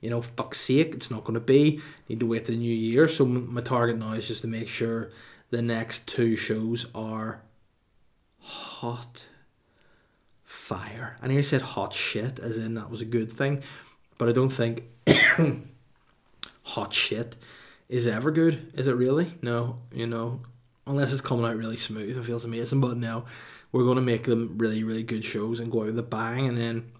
you know, fuck's sake, it's not going to be. Need to wait the new year. So my target now is just to make sure the next two shows are hot fire. And he said hot shit, as in that was a good thing, but I don't think hot shit is ever good. Is it really? No, you know, unless it's coming out really smooth and feels amazing. But no, we're going to make them really, really good shows and go out with a bang and then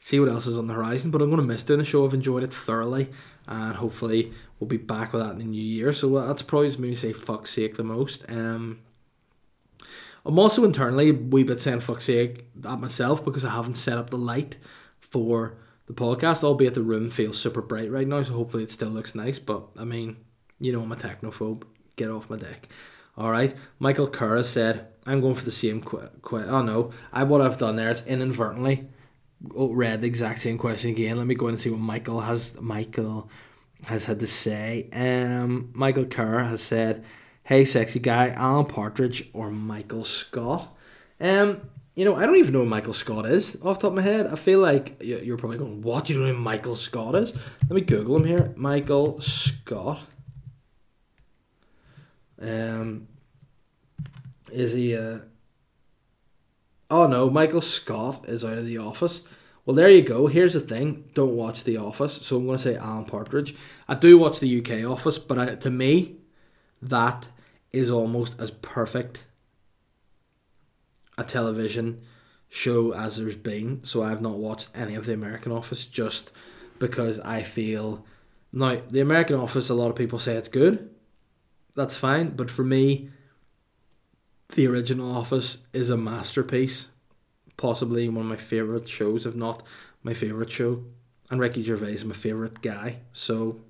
see what else is on the horizon. But I'm going to miss doing the show. I've enjoyed it thoroughly and hopefully we'll be back with that in the new year. So that's probably just me say fuck's sake the most. Um, I'm also internally a wee bit saying fuck's sake at myself because I haven't set up the light for the podcast, albeit the room feels super bright right now, so hopefully it still looks nice. But I mean, you know, I'm a technophobe. Get off my deck. All right. Michael Kerr said, I'm going for the same qu-, qu- Oh, no. I What I've done there is inadvertently read the exact same question again. Let me go and see what Michael has Michael has had to say. Um, Michael Kerr has said, Hey, sexy guy, Alan Partridge or Michael Scott? Um, you know, I don't even know who Michael Scott is off top of my head. I feel like you're probably going, What? do You know who Michael Scott is? Let me Google him here. Michael Scott. Um, is he? Uh... Oh no, Michael Scott is out of the office. Well, there you go. Here's the thing: don't watch The Office. So I'm going to say Alan Partridge. I do watch the UK Office, but I, to me, that is almost as perfect a television show as there's been. So I've not watched any of the American Office just because I feel now the American Office. A lot of people say it's good. That's fine, but for me, the original Office is a masterpiece. Possibly one of my favorite shows, if not my favorite show. And Ricky Gervais is my favorite guy. So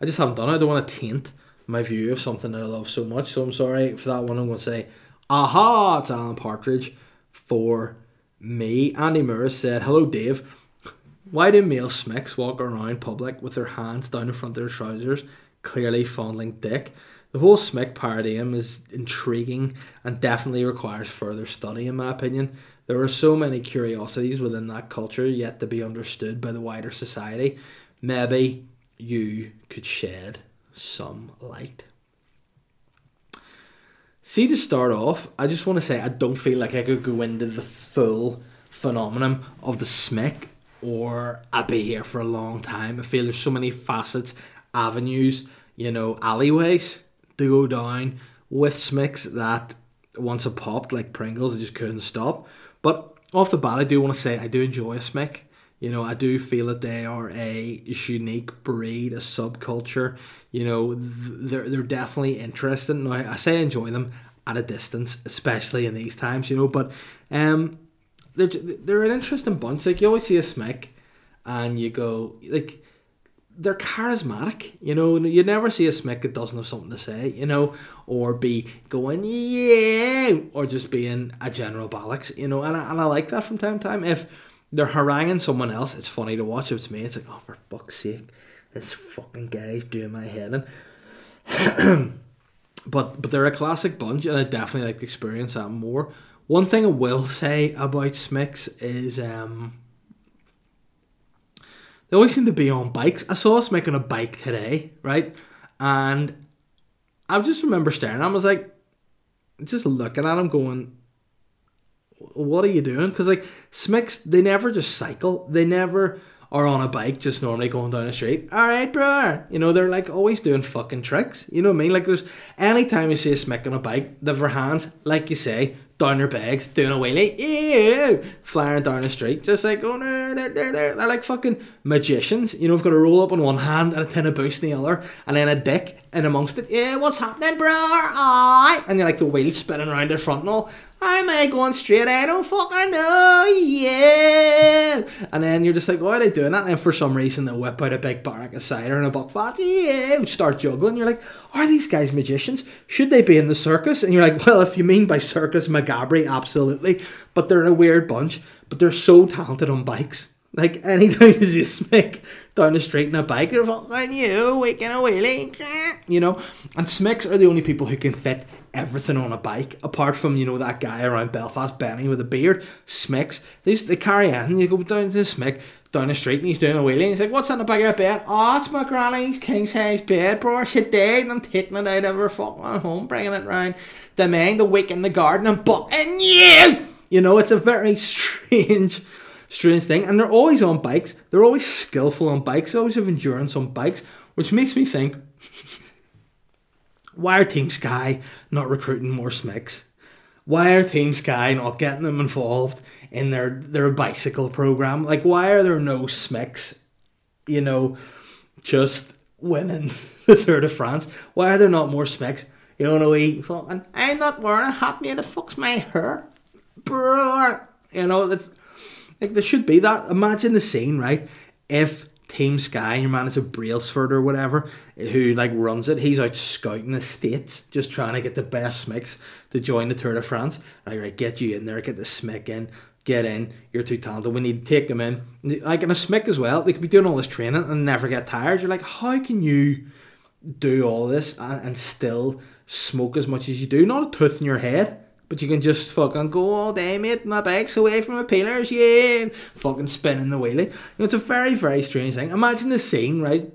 I just haven't done it. I don't want to taint my view of something that I love so much. So I'm sorry for that one. I'm going to say, aha, it's Alan Partridge for me. Andy Murray said, hello, Dave. Why do male smicks walk around public with their hands down in front of their trousers, clearly fondling dick? The whole smick paradigm is intriguing and definitely requires further study, in my opinion. There are so many curiosities within that culture yet to be understood by the wider society. Maybe you could shed some light. See, to start off, I just want to say I don't feel like I could go into the full phenomenon of the smick or I'd be here for a long time. I feel there's so many facets, avenues, you know, alleyways to go down with smicks that once it popped like Pringles, I just couldn't stop. But off the bat, I do want to say I do enjoy a smick. You know, I do feel that they are a unique breed, a subculture. You know, they're they're definitely interesting. Now, I say I enjoy them at a distance, especially in these times. You know, but um, they're they're an interesting bunch. Like you always see a smick, and you go like they're charismatic, you know. You never see a smick that doesn't have something to say, you know, or be going yeah, or just being a general bollocks, you know. And I, and I like that from time to time. If they're haranguing someone else, it's funny to watch. If it's me, it's like, oh, for fuck's sake, this fucking guy's doing my head in. but but they're a classic bunch, and I definitely like to experience that more. One thing I will say about Smicks is um, they always seem to be on bikes. I saw us making a bike today, right? And I just remember staring. I was like, just looking at him, going, what are you doing? Because like Smicks, they never just cycle. They never are on a bike just normally going down the street. All right, bro. You know they're like always doing fucking tricks. You know what I mean? Like there's anytime you see a Smick on a bike, their hands like you say down their bags, doing a wheelie, yeah, flying down the street, just like oh no, they're, they're, they're, they're like fucking magicians. You know, I've got a roll up on one hand and a tin of boost in the other, and then a dick in amongst it. Yeah, what's happening, bro? Aye, and you're like the wheels spinning around their front and all. I may going straight, I don't fucking know, yeah. And then you're just like, why are they doing that? And for some reason they whip out a big barrack of cider and a buckfast, yeah, start juggling. You're like, are these guys magicians? Should they be in the circus? And you're like, well, if you mean by circus Maghaberry, absolutely. But they're a weird bunch, but they're so talented on bikes. Like anytime you see smick down the street in a bike, they're fucking you, waking a wheelie, you know. And smicks are the only people who can fit everything on a bike, apart from you know that guy around Belfast, Benny with a beard. Smicks, they they carry on. You go down to the smick down the street and he's doing a wheelie. And he's like, "What's in the back of your bed?" Oh, it's my granny's king size bed, bro. She dead, and I'm taking it out of her fucking home, bringing it round the man, the week in the garden, and bucking you. You know, it's a very strange strange thing. And they're always on bikes. They're always skillful on bikes. They always have endurance on bikes, which makes me think why are Team Sky not recruiting more Smicks? Why are Team Sky not getting them involved in their, their bicycle program? Like, why are there no Smicks, you know, just winning the Tour de France? Why are there not more Smicks? You know, no, we fucking, I'm not wearing a hat, man, it fucks my hair. Bro, you know, that's like there should be that. Imagine the scene, right? If Team Sky, your man is a Brailsford or whatever, who like runs it. He's out scouting the states, just trying to get the best smicks to join the Tour de France. Right, right, get you in there, get the smick in, get in. You're too talented. We need to take them in. Like in a smick as well. They could be doing all this training and never get tired. You're like, how can you do all this and, and still smoke as much as you do? Not a tooth in your head. But you can just fucking go all day, mate. My bike's away from the pillars, yeah. Fucking spinning the wheelie. You know, it's a very, very strange thing. Imagine the scene, right?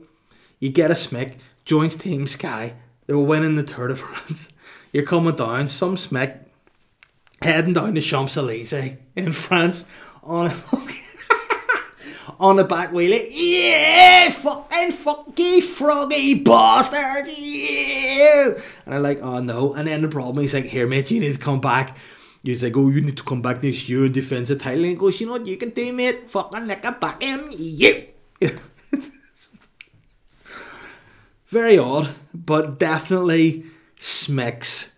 You get a smick, joins Team Sky. They're winning the Tour de France. You're coming down, some smick, heading down the Champs Elysees in France on a on the back wheelie. Yeah, fucking funky froggy bastard. Yeah. And I'm like, oh no. And then the problem is like, here mate, you need to come back. He's like, oh, you need to come back next year and defend the title. And he goes, you know what you can do, mate? Fucking lick a back him. Yeah. Very odd, but definitely smicks.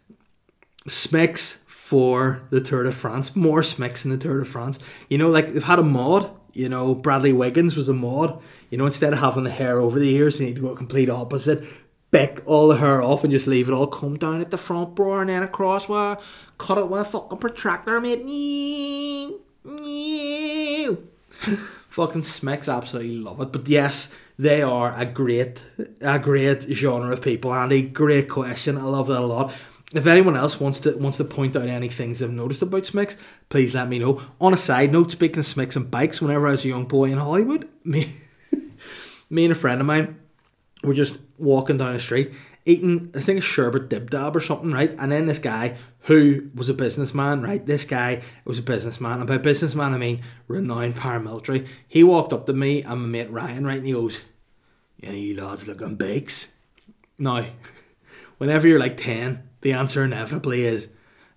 Smicks for the Tour de France. More smicks in the Tour de France. You know, like they've had a mod. You know, Bradley Wiggins was a mod. You know, instead of having the hair over the ears, you need to go complete opposite. Beck all the hair off and just leave it all come down at the front, bro, and then across where cut it with a fucking protractor, mate. fucking smicks absolutely love it. But yes, they are a great, a great genre of people, and a great question. I love that a lot. If anyone else wants to wants to point out any things they've noticed about Smicks, please let me know. On a side note, speaking of Smicks and bikes, whenever I was a young boy in Holywood, me, me and a friend of mine were just walking down the street, eating I think a sherbet dib dab or something, right? And then this guy who was a businessman, right? This guy was a businessman, and by businessman I mean renowned paramilitary. He walked up to me and my mate Ryan, right, and he goes, "Any lads looking bakes?" Now, whenever you're like ten the answer inevitably is,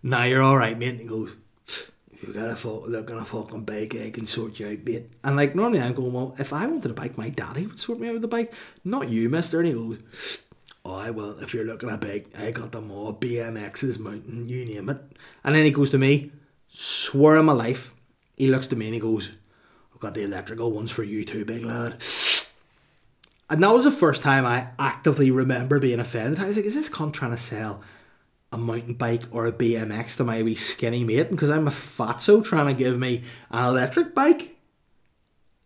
nah, you're alright, mate. And he goes, If you got a fuck, look on a fucking bike, I can sort you out, mate. And like, normally I'm going, well, if I wanted a bike, my daddy would sort me out with a bike, not you, mister. And he goes, Oh, I will, if you're looking at big, I got them all, BMXs, mountain, you name it. And then he goes to me, swear on my life, he looks to me and he goes, I've got the electrical ones for you too, big lad. And that was the first time I actively remember being offended. I was like, is this cunt trying to sell a mountain bike or a BMX to my wee skinny mate because I'm a fatso trying to give me an electric bike.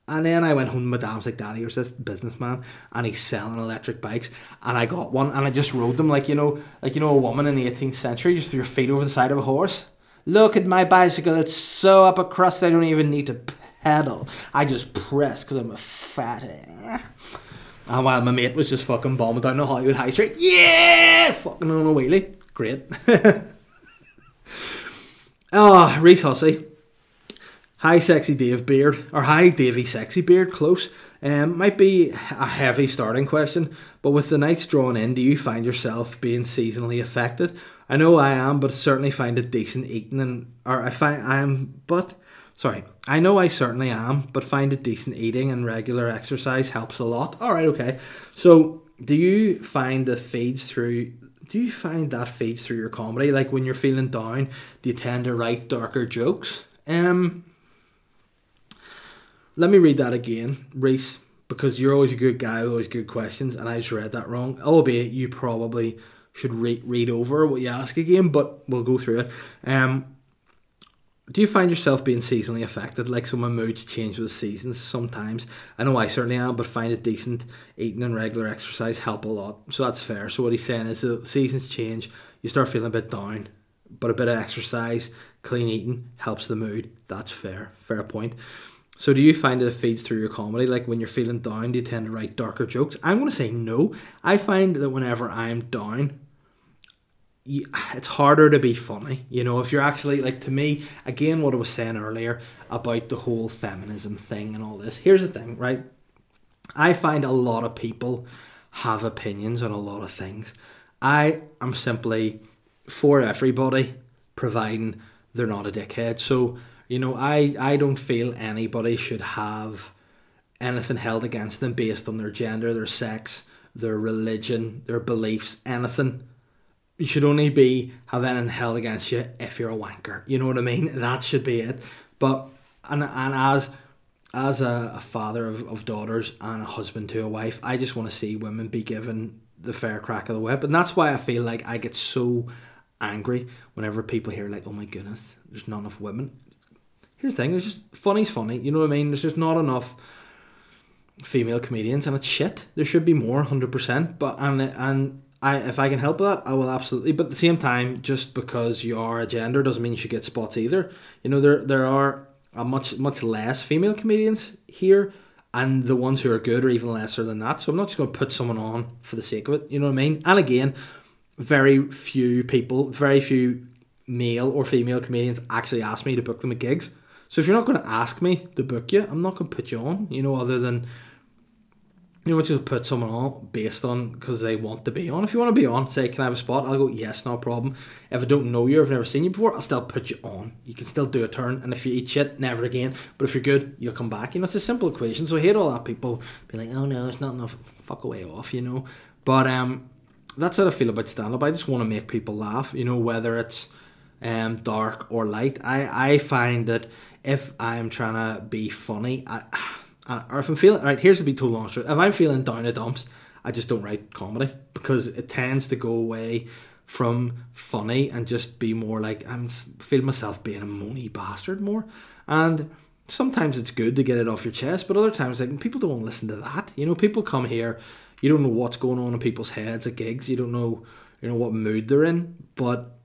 And then I went home my dad's like, Daddy, you're this businessman and he's selling electric bikes. And I got one and I just rode them like, you know, like, you know, a woman in the 18th century just threw your feet over the side of a horse. Look at my bicycle, it's so up a crust I don't even need to pedal. I just press because I'm a fat. And while my mate was just fucking bombing down the Holywood High Street, yeah, fucking on a wheelie. Great. oh, Reese Hussey. Hi, sexy Dave Beard, or hi, Davy Sexy Beard, close. Um, might be a heavy starting question, but with the nights drawn in, do you find yourself being seasonally affected? I know I am, but certainly find it decent eating, and or I find I am, but sorry, I know I certainly am, but find it decent eating and regular exercise helps a lot. All right, okay. So, do you find the feeds through do you find that feeds through your comedy? Like when you're feeling down, do you tend to write darker jokes? Um, let me read that again, Reese, because you're always a good guy, with always good questions, and I just read that wrong. Albeit you probably should read read over what you ask again, but we'll go through it. Um, do you find yourself being seasonally affected? Like so, my moods change with seasons sometimes. I know I certainly am, but find it decent. Eating and regular exercise help a lot, so that's fair. So what he's saying is the seasons change, you start feeling a bit down, but a bit of exercise, clean eating helps the mood. That's fair, fair point. So do you find that it feeds through your comedy? Like when you're feeling down, do you tend to write darker jokes? I'm going to say no. I find that whenever I'm down, it's harder to be funny, you know. If you're actually like to me, again, what I was saying earlier about the whole feminism thing and all this. Here's the thing, right? I find a lot of people have opinions on a lot of things. I am simply for everybody, providing they're not a dickhead. So you know, I I don't feel anybody should have anything held against them based on their gender, their sex, their religion, their beliefs, anything you should only be have anything held against you if you're a wanker. You know what I mean? That should be it. But and and as as a, a father of, of daughters and a husband to a wife, I just want to see women be given the fair crack of the whip, and that's why I feel like I get so angry whenever people hear like, "Oh my goodness, there's not enough women." Here's the thing: it's just funny's funny. You know what I mean? There's just not enough female comedians, and it's shit. There should be more, hundred percent. But and and I if I can help that, I will absolutely. But at the same time, just because you are a gender doesn't mean you should get spots either. You know, there there are a much much less female comedians here, and the ones who are good are even lesser than that. So I'm not just going to put someone on for the sake of it. You know what I mean? And again, very few people, very few male or female comedians actually ask me to book them at gigs. So if you're not going to ask me to book you, I'm not going to put you on. You know, other than you know, just put someone on based on because they want to be on. If you want to be on, say, can I have a spot? I'll go, yes, no problem. If I don't know you, I've never seen you before, I'll still put you on. You can still do a turn, and if you eat shit, never again. But if you're good, you'll come back. You know, it's a simple equation. So I hate all that people be like, oh no, there's not enough. Fuck away off, you know. But um, that's how I feel about stand up. I just want to make people laugh, you know, whether it's um dark or light. I I find that if I'm trying to be funny, I or if I'm feeling right, here's to be told long. If I'm feeling down the dumps, I just don't write comedy because it tends to go away from funny and just be more like I'm feeling myself being a moany bastard more. And sometimes it's good to get it off your chest, but other times like people don't want to listen to that. You know, people come here, you don't know what's going on in people's heads at gigs, you don't know you know what mood they're in, but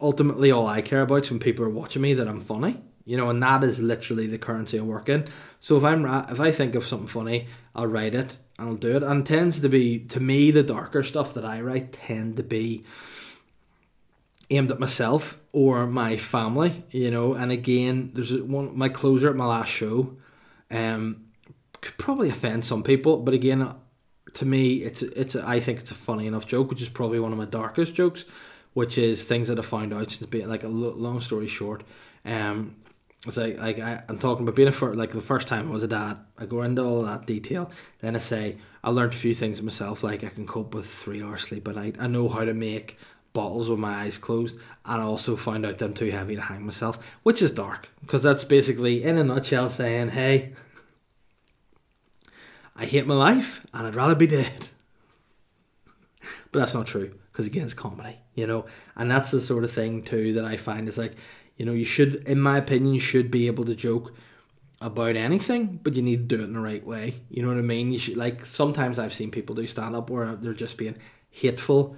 ultimately all I care about is when people are watching me that I'm funny you know, and that is literally the currency I work in. So if I'm if I think of something funny, I'll write it and I'll do it. And it tends to be to me the darker stuff that I write tend to be aimed at myself or my family, you know. And again, there's one my closer at my last show, um, could probably offend some people, but again, to me, it's it's I think it's a funny enough joke, which is probably one of my darkest jokes, which is things that I found out since being like a long story short. Um, it's like like I, am talking about being a like the first time I was a dad. I go into all that detail. Then I say I learned a few things myself, like I can cope with three hours sleep a night. I know how to make bottles with my eyes closed, and I also found out them too heavy to hang myself, which is dark because that's basically in a nutshell saying, hey, I hate my life and I'd rather be dead. But that's not true because again, it's comedy, you know, and that's the sort of thing too that I find is like you know, you should, in my opinion, you should be able to joke about anything, but you need to do it in the right way. You know what I mean? You should like sometimes I've seen people do stand up where they're just being hateful,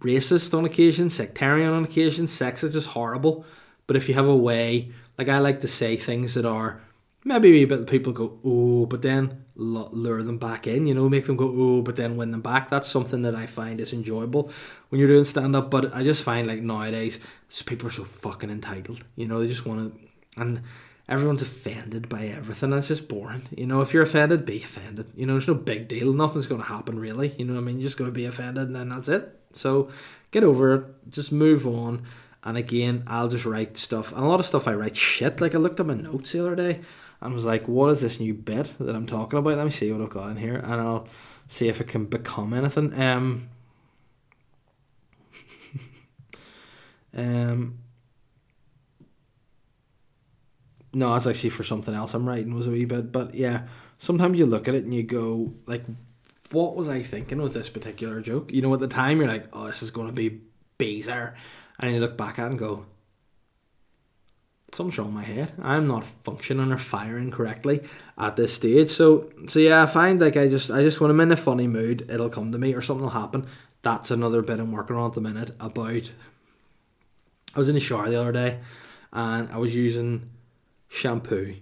racist on occasion, sectarian on occasion, sexist, just horrible. But if you have a way, like I like to say things that are maybe a bit people go oh, but then lure them back in. You know, make them go oh, but then win them back. That's something that I find is enjoyable when you're doing stand up. But I just find like nowadays people are so fucking entitled. You know, they just want to and everyone's offended by everything. It's just boring. You know, if you're offended, be offended. You know, there's no big deal. Nothing's going to happen really. You know what I mean? You're just going to be offended and then that's it. So get over it. Just move on. And again, I'll just write stuff. And a lot of stuff I write shit. Like I looked at my notes the other day and was like, what is this new bit that I'm talking about? Let me see what I've got in here and I'll see if it can become anything. Um, um, no, it's actually for something else I'm writing was a wee bit, but yeah, sometimes you look at it and you go like, what was I thinking with this particular joke? You know, at the time you're like, oh, this is going to be bizarre, and you look back at it and go, something's wrong with my head. I'm not functioning or firing correctly at this stage. So so yeah, I find like I just I just when I'm in a funny mood, it'll come to me or something will happen. That's another bit I'm working on at the minute about I was in the shower the other day and I was using shampoo.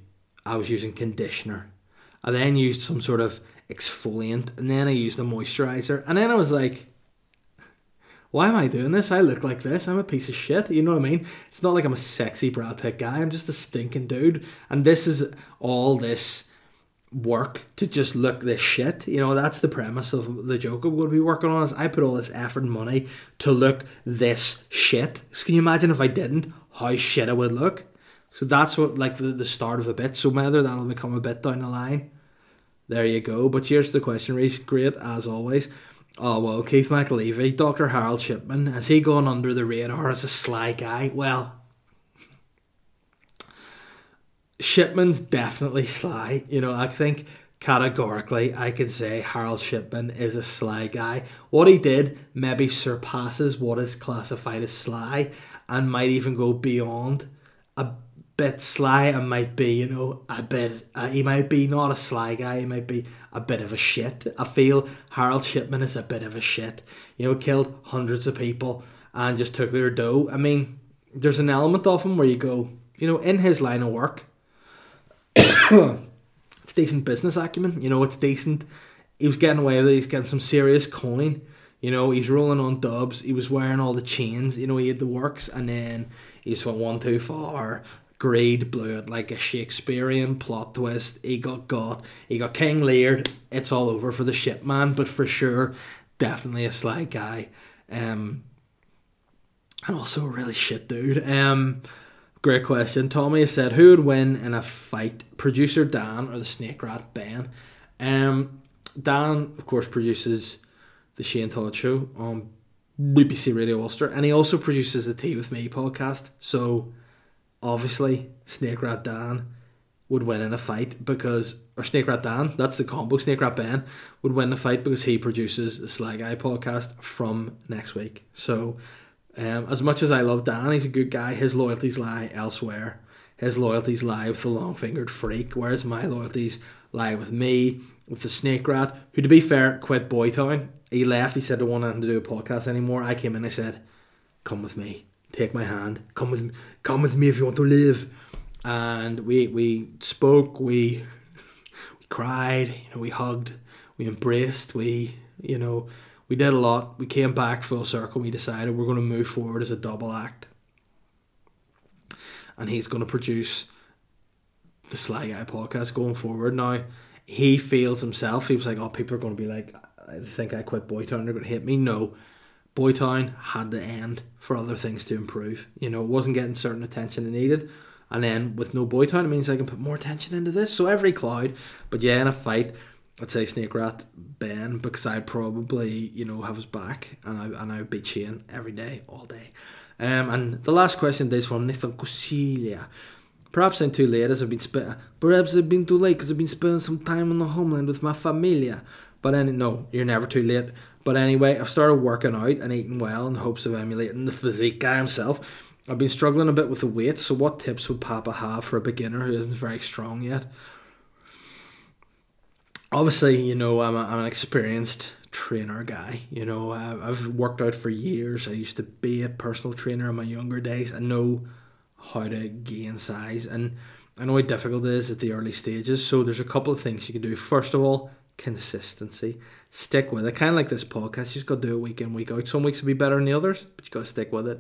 I was using conditioner. I then used some sort of exfoliant and then I used a moisturizer and then I was like why am I doing this? I look like this. I'm a piece of shit. You know what I mean? It's not like I'm a sexy Brad Pitt guy. I'm just a stinking dude. And this is all this work to just look this shit. You know, that's the premise of the joke I'm going to be working on is I put all this effort and money to look this shit. So can you imagine if I didn't, how shit I would look? So that's what like the, the start of a bit. So whether that'll become a bit down the line. There you go. But here's the question, Reese. Great as always. Oh well, Keith McLeavy, Dr. Harold Shipman, has he gone under the radar as a sly guy? Well, Shipman's definitely sly. You know, I think categorically I can say Harold Shipman is a sly guy. What he did maybe surpasses what is classified as sly and might even go beyond a bit sly and might be, you know, a bit. Uh, he might be not a sly guy. He might be a bit of a shit. I feel Harold Shipman is a bit of a shit. You know, killed hundreds of people and just took their dough. I mean, there's an element of him where you go, you know, in his line of work, it's decent business acumen. You know, it's decent. He was getting away with it. He's getting some serious coin. You know, he's rolling on dubs. He was wearing all the chains. You know, he had the works, and then he just went one too far Greed blew it like a Shakespearean plot twist. He got got. He got King Lear. It's all over for the Shipman, but for sure, definitely a sly guy. Um, and also a really shit dude. Um, great question. Tommy said, who would win in a fight, producer Dan or the Snake Rat Ben? Um, Dan, of course, produces the Shane Todd Show on BBC Radio Ulster, and he also produces the Tea with Me podcast. So obviously Snake Rat Dan would win in a fight because or Snake Rat Dan, that's the combo. Snake Rat Ben would win the fight because he produces the Sly Guy podcast from next week. So um, as much as I love Dan, he's a good guy. His loyalties lie elsewhere. His loyalties lie with the long fingered freak, whereas my loyalties lie with me, with the Snake Rat, who to be fair quit Boytown. He left. He said I wanted to do a podcast anymore. I came in. I said, "Come with me." Take my hand, come with, me, come with me if you want to live. And we we spoke, we we cried, you know, we hugged, we embraced, we you know, we did a lot. We came back full circle. We decided we're going to move forward as a double act, and he's going to produce the Sly Guy podcast going forward. Now he feels himself. He was like, "Oh, people are going to be like, I think I quit Boytown. They're going to hit me." No, Boytown had to end for other things to improve. You know, it wasn't getting certain attention it needed. And then with no Boytown, it means I can put more attention into this. So every cloud. But yeah, in a fight, I'd say Snake Rat Ben because I'd probably, you know, have his back and I and I would beat every day, all day. Um, and the last question is from Nathan Cosilia. Perhaps I'm too late as I've been spent. Perhaps I've been too late because I've been spending some time in the homeland with my familia. But then, no, you're never too late. But anyway, I've started working out and eating well in hopes of emulating the physique guy himself. I've been struggling a bit with the weight, so what tips would Papa have for a beginner who isn't very strong yet? Obviously, you know, I'm, a, I'm an experienced trainer guy. You know, I've worked out for years. I used to be a personal trainer in my younger days. I know how to gain size, and I know how difficult it is at the early stages. So there's a couple of things you can do. First of all, consistency. Stick with it. Kind of like this podcast. You just got to do it week in, week out. Some weeks will be better than the others, but you got to stick with it.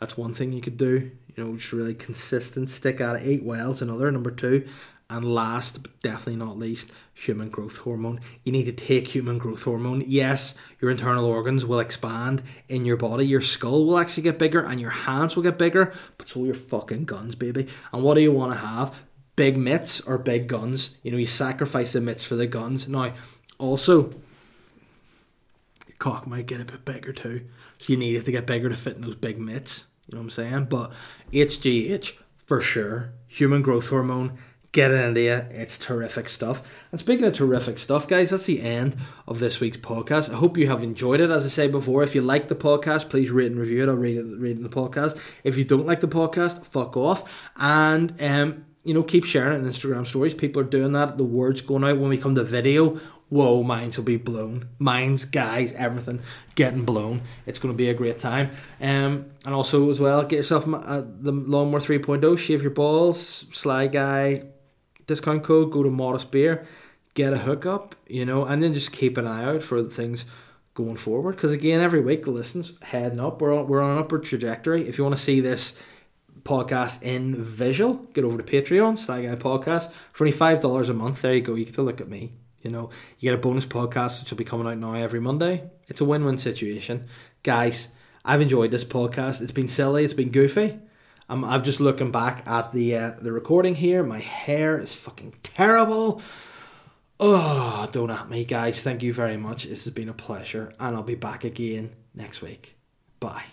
That's one thing you could do. You know, just really consistent. Stick at it. Eat well is another. Number two. And last, but definitely not least, human growth hormone. You need to take human growth hormone. Yes, your internal organs will expand in your body. Your skull will actually get bigger and your hands will get bigger, but so your fucking guns, baby. And what do you want to have? big mitts or big guns. You know, you sacrifice the mitts for the guns. Now, also, your cock might get a bit bigger too. So you need it to get bigger to fit in those big mitts. You know what I'm saying? But HGH, for sure. Human growth hormone. Get it into you. It's terrific stuff. And speaking of terrific stuff, guys, that's the end of this week's podcast. I hope you have enjoyed it. As I say before, if you like the podcast, please rate and review it. I'll read it, read in the podcast. If you don't like the podcast, fuck off. And um, you know, keep sharing it in Instagram stories. People are doing that. The word's going out. When we come to video, whoa, minds will be blown. Minds, guys, everything getting blown. It's going to be a great time. Um, and also as well, get yourself uh, the Lawnmower 3.0. Shave your balls. Sly guy. Discount code. Go to Modest Beer. Get a hookup. You know, and then just keep an eye out for things going forward. Because again, every week the listens heading up. We're on, we're on an upward trajectory. If you want to see this podcast in visual, get over to Patreon, Sly Guy Podcast. For only $5 a month, there you go. You get to look at me. You know, you get a bonus podcast which will be coming out now every Monday. It's a win win situation. Guys, I've enjoyed this podcast. It's been silly, it's been goofy. I'm, I'm just looking back at the uh, the recording here. My hair is fucking terrible. Oh, don't at me, guys. Thank you very much. This has been a pleasure, and I'll be back again next week. Bye.